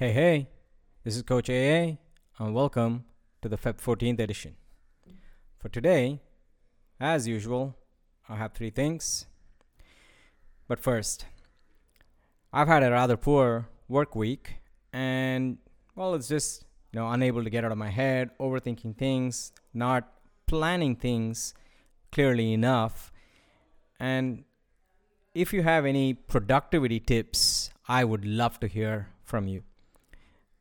Hey, hey, this is Coach AA, and welcome to the Feb 14th edition. For today, as usual, I have three things. But first, I've had a rather poor work week, and well, it's just you know unable to get out of my head, overthinking things, not planning things clearly enough, and if you have any productivity tips, I would love to hear from you.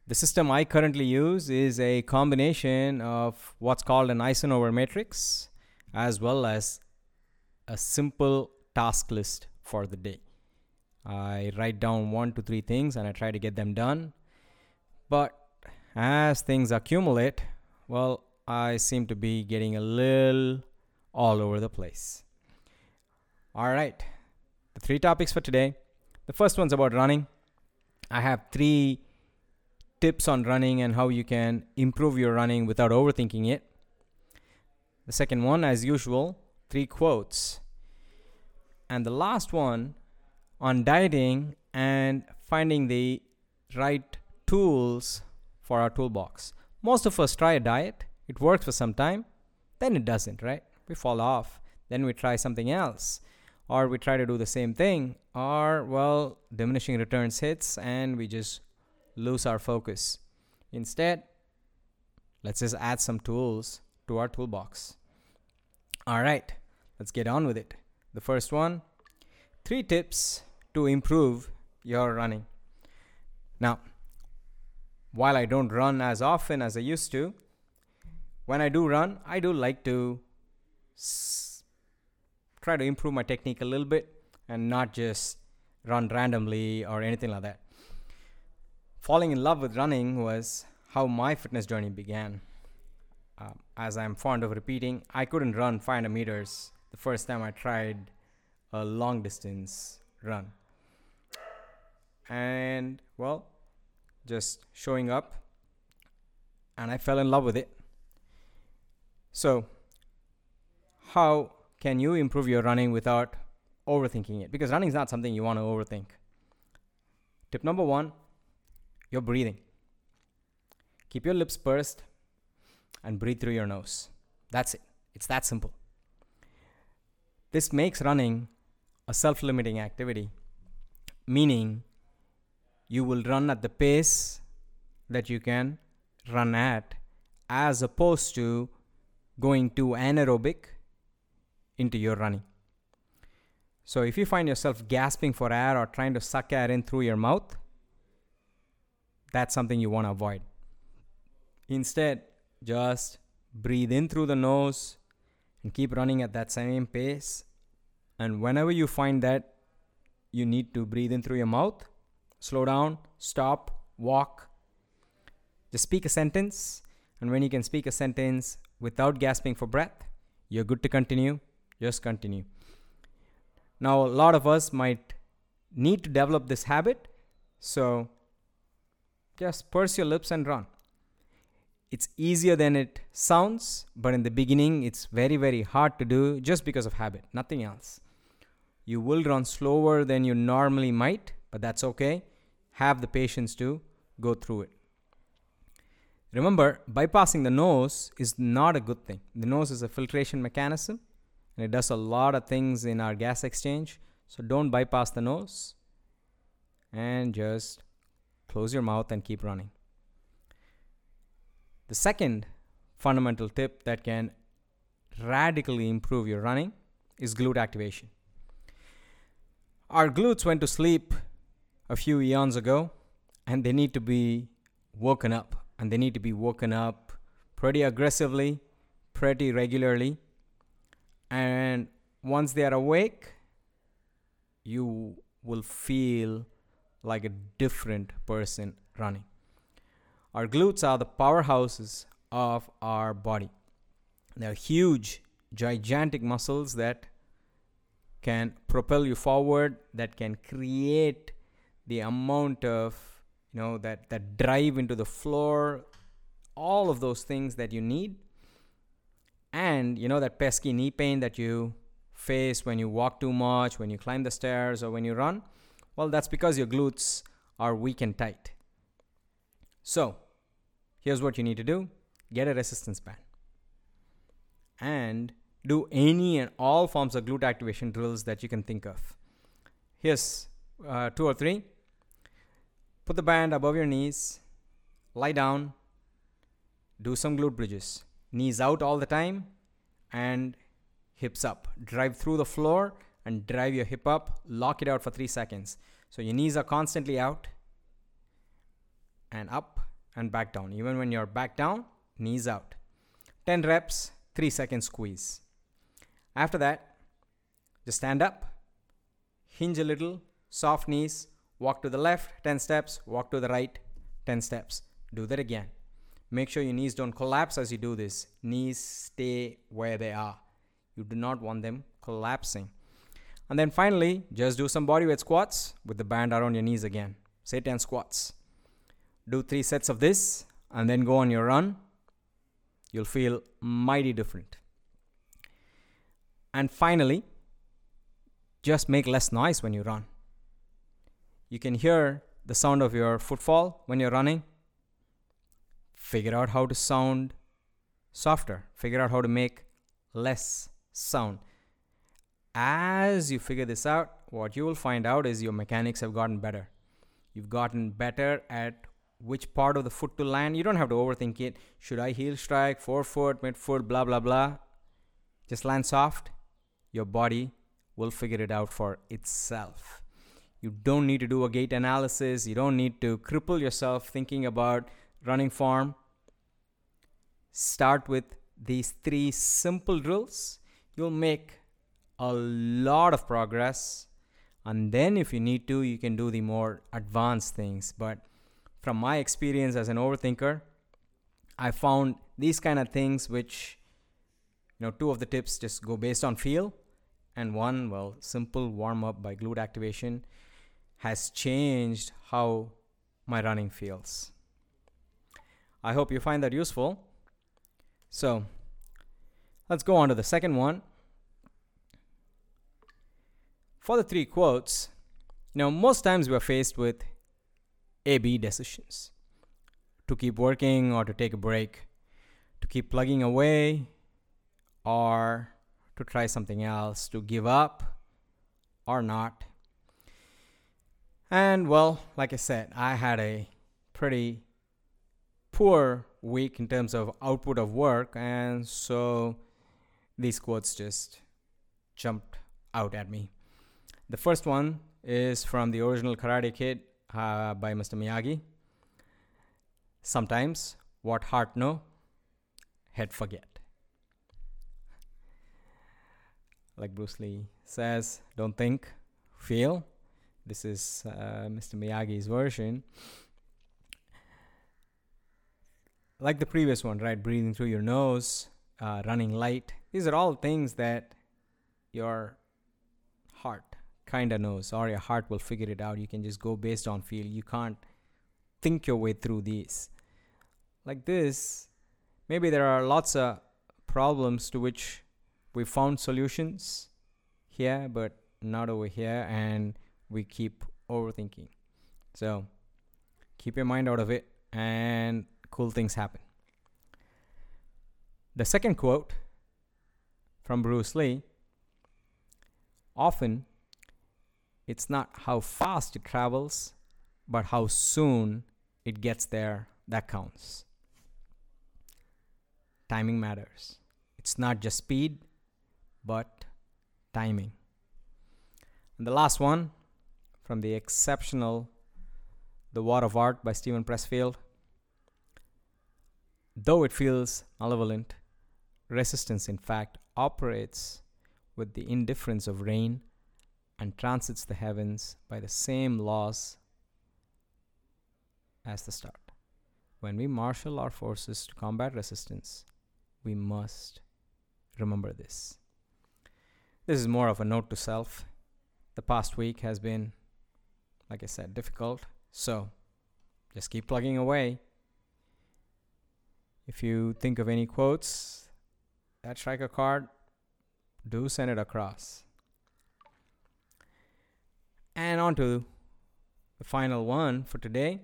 The system I currently use is a combination of what's called an Eisenhower matrix as well as a simple task list for the day. I write down one to three things and I try to get them done. But as things accumulate, well, I seem to be getting a little all over the place. All right, the three topics for today. The first one's about running. I have three tips on running and how you can improve your running without overthinking it. The second one, as usual, three quotes. And the last one on dieting and finding the right tools for our toolbox. Most of us try a diet, it works for some time, then it doesn't, right? We fall off, then we try something else or we try to do the same thing, or well, diminishing returns hits and we just lose our focus. Instead, let's just add some tools to our toolbox. All right, let's get on with it. The first one three tips to improve your running. Now, while I don't run as often as I used to, when I do run, I do like to try to improve my technique a little bit and not just run randomly or anything like that. Falling in love with running was how my fitness journey began. Uh, as I'm fond of repeating, I couldn't run 500 meters the first time I tried a long distance run. And well, just showing up, and I fell in love with it. So, how can you improve your running without overthinking it? Because running is not something you want to overthink. Tip number one your breathing. Keep your lips pursed and breathe through your nose. That's it. It's that simple. This makes running a self limiting activity, meaning you will run at the pace that you can run at, as opposed to going too anaerobic into your running. So if you find yourself gasping for air or trying to suck air in through your mouth, that's something you want to avoid. Instead, just breathe in through the nose and keep running at that same pace. And whenever you find that you need to breathe in through your mouth, slow down, stop, walk. Just speak a sentence. And when you can speak a sentence without gasping for breath, you're good to continue just continue. Now, a lot of us might need to develop this habit, so just purse your lips and run. It's easier than it sounds, but in the beginning, it's very, very hard to do just because of habit, nothing else. You will run slower than you normally might, but that's okay. Have the patience to go through it. Remember, bypassing the nose is not a good thing. The nose is a filtration mechanism and it does a lot of things in our gas exchange. So don't bypass the nose and just close your mouth and keep running. The second fundamental tip that can radically improve your running is glute activation. Our glutes went to sleep a few eons ago and they need to be woken up and they need to be woken up pretty aggressively, pretty regularly and once they are awake you will feel like a different person running. Our glutes are the powerhouses of our body. They're huge gigantic muscles that can propel you forward that can create the amount of you know that that drive into the floor all of those things that you need. And you know that pesky knee pain that you face when you walk too much, when you climb the stairs, or when you run? Well, that's because your glutes are weak and tight. So, here's what you need to do get a resistance band and do any and all forms of glute activation drills that you can think of. Here's uh, two or three. Put the band above your knees, lie down, do some glute bridges. Knees out all the time and hips up. Drive through the floor and drive your hip up. Lock it out for three seconds. So your knees are constantly out and up and back down. Even when you're back down, knees out. 10 reps, 3 second squeeze. After that, just stand up, hinge a little, soft knees, walk to the left 10 steps, walk to the right 10 steps. Do that again. Make sure your knees don't collapse as you do this. Knees stay where they are. You do not want them collapsing. And then finally, just do some bodyweight squats with the band around your knees again. Say 10 squats. Do three sets of this and then go on your run. You'll feel mighty different. And finally, just make less noise when you run. You can hear the sound of your footfall when you're running figure out how to sound softer, figure out how to make less sound. As you figure this out, what you will find out is your mechanics have gotten better. You've gotten better at which part of the foot to land. You don't have to overthink it. Should I heel strike, forefoot, midfoot, blah, blah, blah. Just land soft. Your body will figure it out for itself. You don't need to do a gait analysis. You don't need to cripple yourself thinking about running form. Start with these three simple drills. You'll make a lot of progress. And then, if you need to, you can do the more advanced things. But from my experience as an overthinker, I found these kind of things which, you know, two of the tips just go based on feel, and one, well, simple warm up by glute activation has changed how my running feels. I hope you find that useful. So let's go on to the second one. For the three quotes, know, most times we're faced with A B decisions to keep working or to take a break, to keep plugging away or to try something else, to give up or not. And well, like I said, I had a pretty poor week in terms of output of work, and so these quotes just jumped out at me. The first one is from the original Karate Kid uh, by Mr. Miyagi. Sometimes what heart know, head forget. Like Bruce Lee says, don't think, feel. This is uh, Mr. Miyagi's version like the previous one, right? Breathing through your nose, uh, running light. These are all things that your heart kind of knows, or your heart will figure it out. You can just go based on feel. You can't think your way through these. Like this, maybe there are lots of problems to which we found solutions here, but not over here, and we keep overthinking. So keep your mind out of it and cool things happen. The second quote from Bruce Lee often it's not how fast it travels, but how soon it gets there that counts. Timing matters. It's not just speed, but timing. And the last one from the exceptional The War of Art by Steven Pressfield Though it feels malevolent, resistance in fact operates with the indifference of rain and transits the heavens by the same laws as the start. When we marshal our forces to combat resistance, we must remember this. This is more of a note to self. The past week has been, like I said, difficult. So just keep plugging away if you think of any quotes that strike a card, do send it across. And on to the final one for today.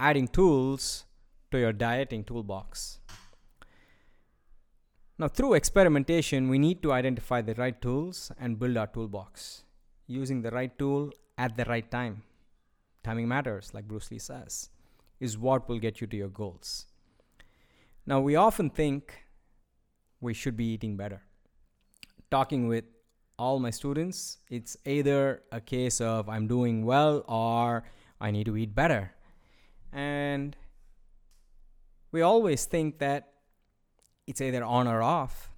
adding tools to your dieting toolbox. Now, through experimentation, we need to identify the right tools and build our toolbox. Using the right tool at the right time, timing matters, like Bruce Lee says, is what will get you to your goals. Now, we often think we should be eating better. Talking with all my students, it's either a case of I'm doing well or I need to eat better. And we always think that it's either on or off.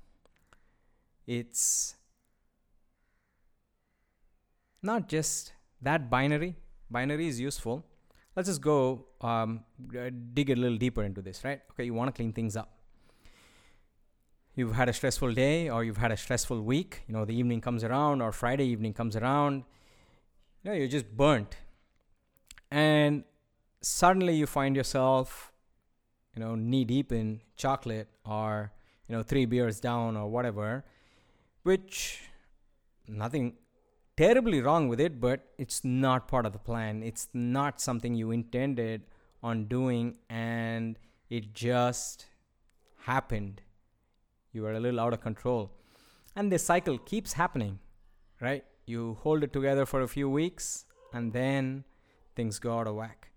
It's not just that binary. Binary is useful. Let's just go um, dig a little deeper into this, right? Okay, you want to clean things up. You've had a stressful day or you've had a stressful week. You know, the evening comes around or Friday evening comes around. You know, you're just burnt. And suddenly you find yourself you know knee deep in chocolate or you know three beers down or whatever which nothing terribly wrong with it but it's not part of the plan it's not something you intended on doing and it just happened you are a little out of control and this cycle keeps happening right you hold it together for a few weeks and then things go out of whack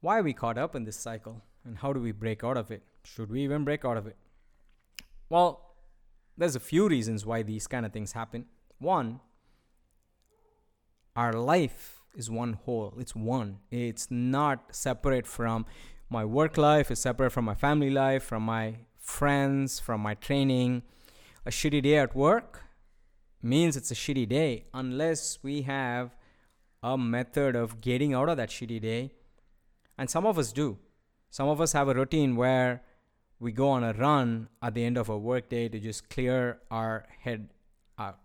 why are we caught up in this cycle and how do we break out of it? Should we even break out of it? Well, there's a few reasons why these kind of things happen. One, our life is one whole. It's one. It's not separate from my work life, it's separate from my family life, from my friends, from my training. A shitty day at work means it's a shitty day unless we have a method of getting out of that shitty day. And some of us do. Some of us have a routine where we go on a run at the end of a workday to just clear our head out.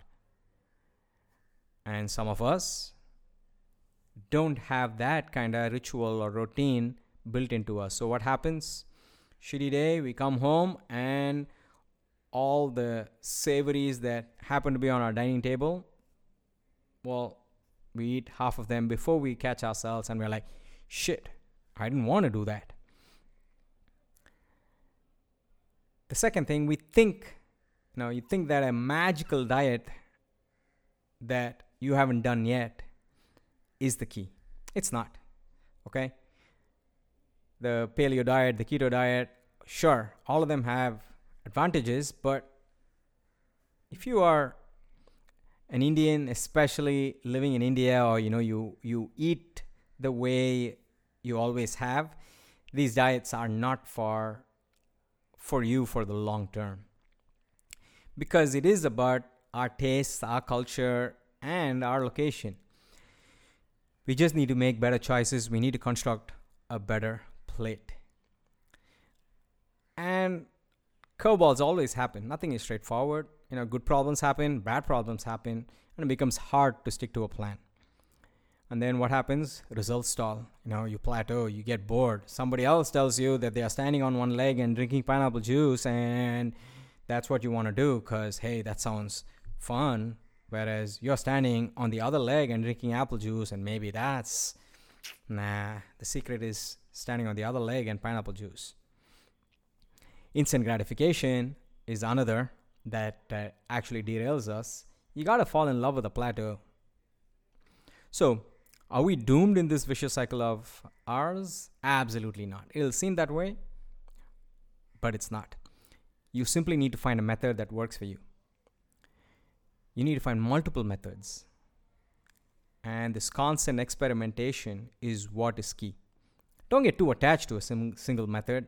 And some of us don't have that kind of ritual or routine built into us. So, what happens? Shitty day, we come home and all the savories that happen to be on our dining table, well, we eat half of them before we catch ourselves and we're like, shit, I didn't want to do that. The second thing, we think, you know, you think that a magical diet that you haven't done yet is the key. It's not. Okay? The paleo diet, the keto diet, sure, all of them have advantages, but if you are an Indian, especially living in India, or you know, you you eat the way you always have, these diets are not for for you for the long term. Because it is about our tastes, our culture, and our location. We just need to make better choices. We need to construct a better plate. And curveballs always happen. Nothing is straightforward. You know, good problems happen, bad problems happen, and it becomes hard to stick to a plan. And then what happens? Results stall. You know, you plateau, you get bored. Somebody else tells you that they are standing on one leg and drinking pineapple juice, and that's what you want to do because, hey, that sounds fun. Whereas you're standing on the other leg and drinking apple juice, and maybe that's nah. The secret is standing on the other leg and pineapple juice. Instant gratification is another that uh, actually derails us. You gotta fall in love with the plateau. So, are we doomed in this vicious cycle of ours? Absolutely not. It'll seem that way, but it's not. You simply need to find a method that works for you. You need to find multiple methods. And this constant experimentation is what is key. Don't get too attached to a sim- single method.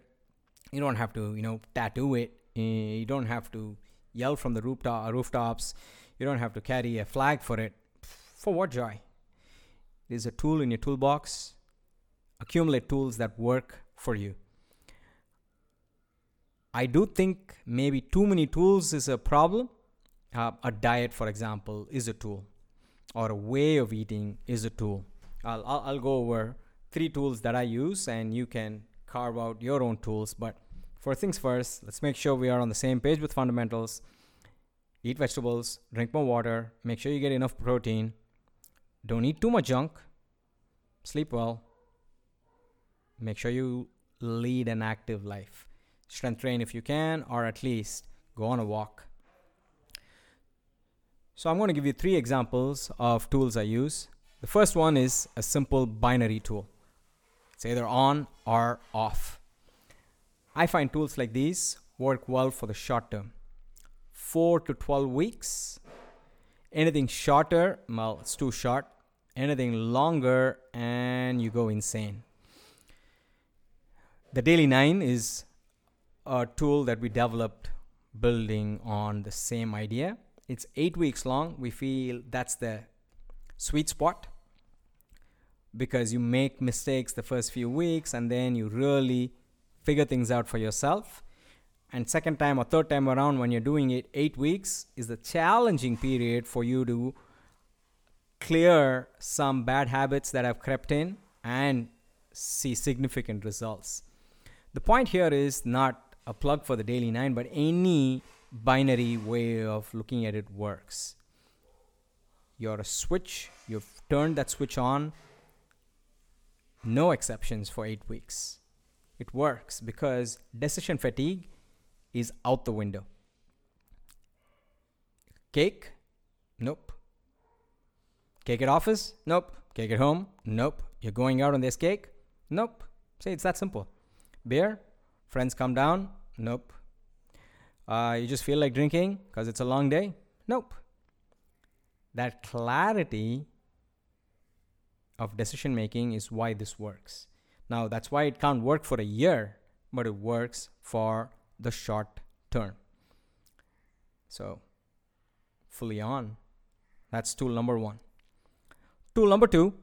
You don't have to, you know, tattoo it. Eh, you don't have to yell from the rooftop, rooftops. You don't have to carry a flag for it. For what joy? There's a tool in your toolbox. Accumulate tools that work for you. I do think maybe too many tools is a problem. Uh, a diet, for example, is a tool, or a way of eating is a tool. I'll, I'll, I'll go over three tools that I use, and you can carve out your own tools. But for things first, let's make sure we are on the same page with fundamentals. Eat vegetables, drink more water, make sure you get enough protein, don't eat too much junk. Sleep well. make sure you lead an active life. Strength train if you can, or at least go on a walk. So, I'm going to give you three examples of tools I use. The first one is a simple binary tool, it's either on or off. I find tools like these work well for the short term 4 to 12 weeks. Anything shorter, well, it's too short. Anything longer, and you go insane. The Daily Nine is a tool that we developed building on the same idea. It's eight weeks long. We feel that's the sweet spot because you make mistakes the first few weeks and then you really figure things out for yourself. And second time or third time around, when you're doing it, eight weeks is the challenging period for you to clear some bad habits that have crept in and see significant results. The point here is not a plug for the Daily Nine, but any binary way of looking at it works. You're a switch, you've turned that switch on, no exceptions for eight weeks. It works because decision fatigue is out the window. Cake? Nope. Cake at office? Nope. Cake at home? Nope. You're going out on this cake? Nope. Say it's that simple. Beer? Friends come down? Nope. Uh, you just feel like drinking because it's a long day? Nope. That clarity of decision making is why this works. Now, that's why it can't work for a year, but it works for the short term. So, fully on. That's tool number one. Tool number two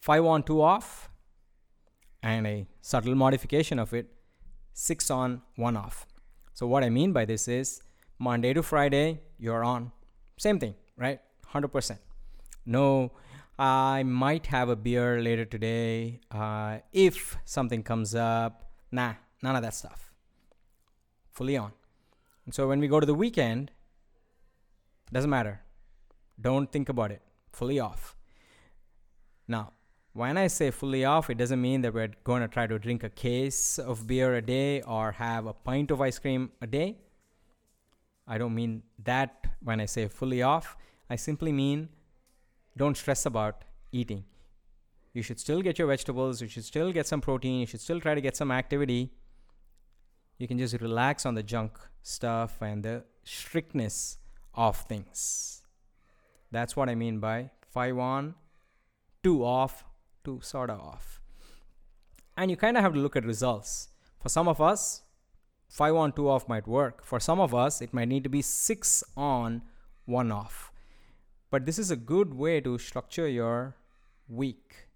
five on, two off, and a subtle modification of it six on, one off. So, what I mean by this is Monday to Friday, you're on. Same thing, right? 100%. No I might have a beer later today uh, if something comes up. Nah, none of that stuff. Fully on. And so when we go to the weekend, doesn't matter. Don't think about it. Fully off. Now, when I say fully off, it doesn't mean that we're going to try to drink a case of beer a day or have a pint of ice cream a day. I don't mean that when I say fully off. I simply mean don't stress about eating. You should still get your vegetables, you should still get some protein, you should still try to get some activity. You can just relax on the junk stuff and the strictness of things. That's what I mean by 5 on, 2 off, 2 sort of off. And you kind of have to look at results. For some of us, 5 on, 2 off might work. For some of us, it might need to be 6 on, 1 off. But this is a good way to structure your week.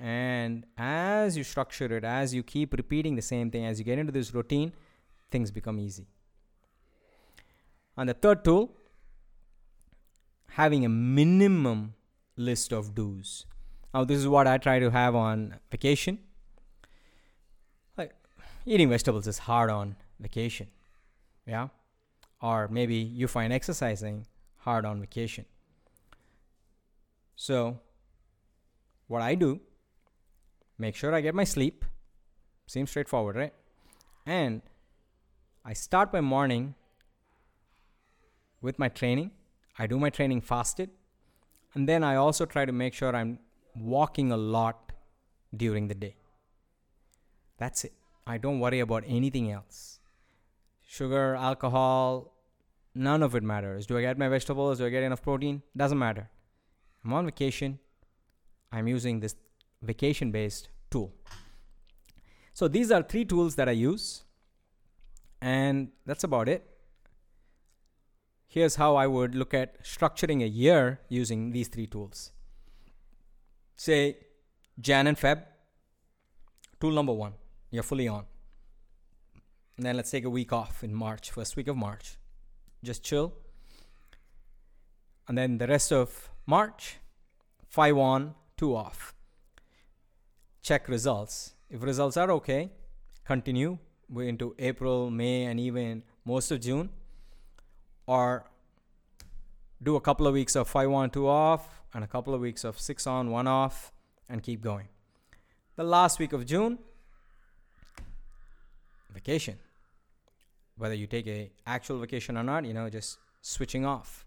And as you structure it, as you keep repeating the same thing, as you get into this routine, things become easy. And the third tool, having a minimum list of do's. Now, this is what I try to have on vacation. Like eating vegetables is hard on vacation, yeah? Or maybe you find exercising hard on vacation. So, what I do, make sure I get my sleep. Seems straightforward, right? And I start my morning with my training. I do my training fasted. And then I also try to make sure I'm walking a lot during the day. That's it. I don't worry about anything else. Sugar, alcohol, none of it matters. Do I get my vegetables? Do I get enough protein? Doesn't matter. I'm on vacation. I'm using this vacation based tool. So these are three tools that I use, and that's about it. Here's how I would look at structuring a year using these three tools. Say Jan and Feb, tool number one, you're fully on. And then let's take a week off in March, first week of March. Just chill. And then the rest of March, 5 on, 2 off. Check results. If results are okay, continue into April, May, and even most of June. Or do a couple of weeks of 5 on, 2 off, and a couple of weeks of 6 on, 1 off, and keep going. The last week of June, vacation. Whether you take a actual vacation or not, you know, just switching off.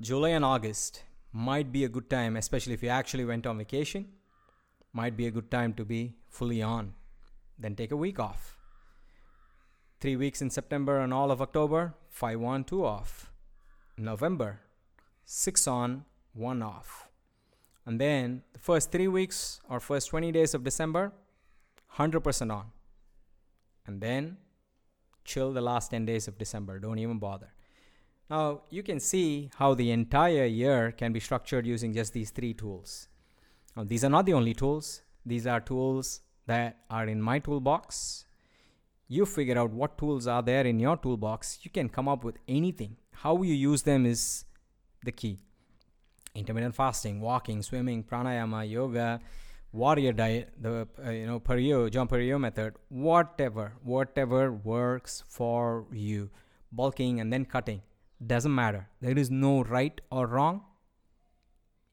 July and August might be a good time, especially if you actually went on vacation. Might be a good time to be fully on. Then take a week off. Three weeks in September and all of October, five two off. November, six on, one off. And then the first three weeks or first 20 days of December, 100% on. And then chill the last 10 days of December. Don't even bother. Now, you can see how the entire year can be structured using just these three tools. Now, these are not the only tools, these are tools that are in my toolbox. You figure out what tools are there in your toolbox. You can come up with anything. How you use them is the key. Intermittent fasting, walking, swimming, pranayama, yoga, warrior diet, the uh, you know Perio, John Perio method, whatever, whatever works for you. Bulking and then cutting doesn't matter. There is no right or wrong.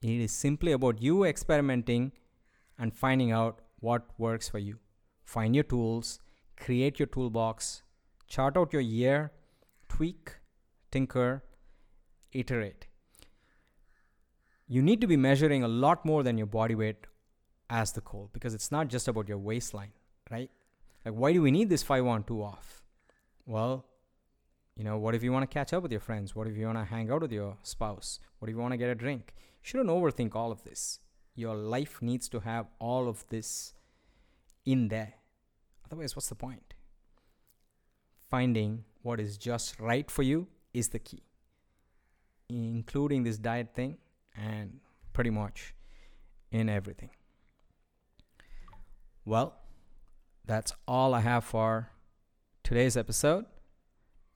It is simply about you experimenting and finding out what works for you. Find your tools, create your toolbox, chart out your year, tweak, tinker, iterate. You need to be measuring a lot more than your body weight as the goal because it's not just about your waistline, right? Like, why do we need this 5 on 2 off? Well, you know, what if you want to catch up with your friends? What if you want to hang out with your spouse? What if you want to get a drink? You shouldn't overthink all of this. Your life needs to have all of this in there. Otherwise, what's the point? Finding what is just right for you is the key, including this diet thing and pretty much in everything. Well, that's all I have for today's episode.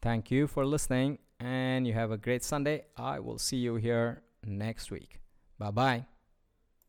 Thank you for listening, and you have a great Sunday. I will see you here next week. Bye bye.